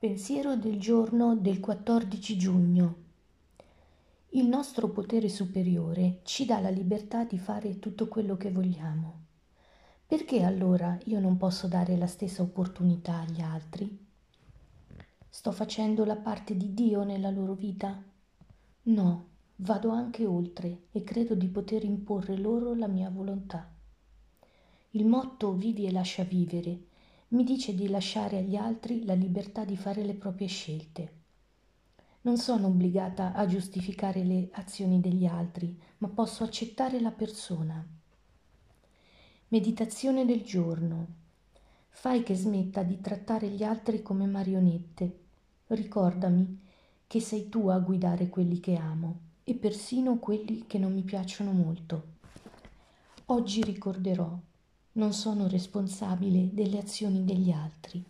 Pensiero del giorno del 14 giugno. Il nostro potere superiore ci dà la libertà di fare tutto quello che vogliamo. Perché allora io non posso dare la stessa opportunità agli altri? Sto facendo la parte di Dio nella loro vita? No, vado anche oltre e credo di poter imporre loro la mia volontà. Il motto Vivi e lascia vivere mi dice di lasciare agli altri la libertà di fare le proprie scelte. Non sono obbligata a giustificare le azioni degli altri, ma posso accettare la persona. Meditazione del giorno. Fai che smetta di trattare gli altri come marionette. Ricordami che sei tu a guidare quelli che amo e persino quelli che non mi piacciono molto. Oggi ricorderò non sono responsabile delle azioni degli altri.